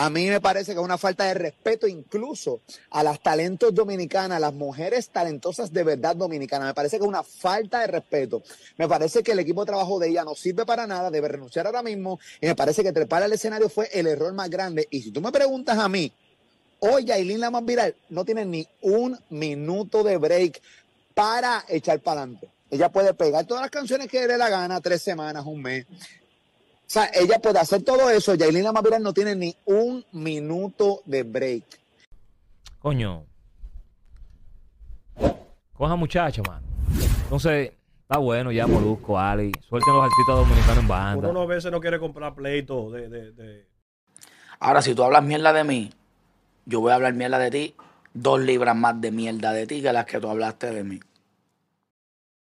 A mí me parece que es una falta de respeto incluso a las talentos dominicanas, a las mujeres talentosas de verdad dominicanas. Me parece que es una falta de respeto. Me parece que el equipo de trabajo de ella no sirve para nada, debe renunciar ahora mismo y me parece que trepar al escenario fue el error más grande. Y si tú me preguntas a mí, hoy Yailin la viral no tiene ni un minuto de break para echar para adelante. Ella puede pegar todas las canciones que le dé la gana, tres semanas, un mes. O sea, ella puede hacer todo eso. Yailin más viral no tiene ni un minuto de break. Coño. Coja muchacho, man. Entonces, está bueno ya, Molusco, Ali. Suelten los artistas dominicanos en banda. Uno a veces no quiere comprar pleito de, de, de... Ahora, si tú hablas mierda de mí, yo voy a hablar mierda de ti. Dos libras más de mierda de ti que las que tú hablaste de mí.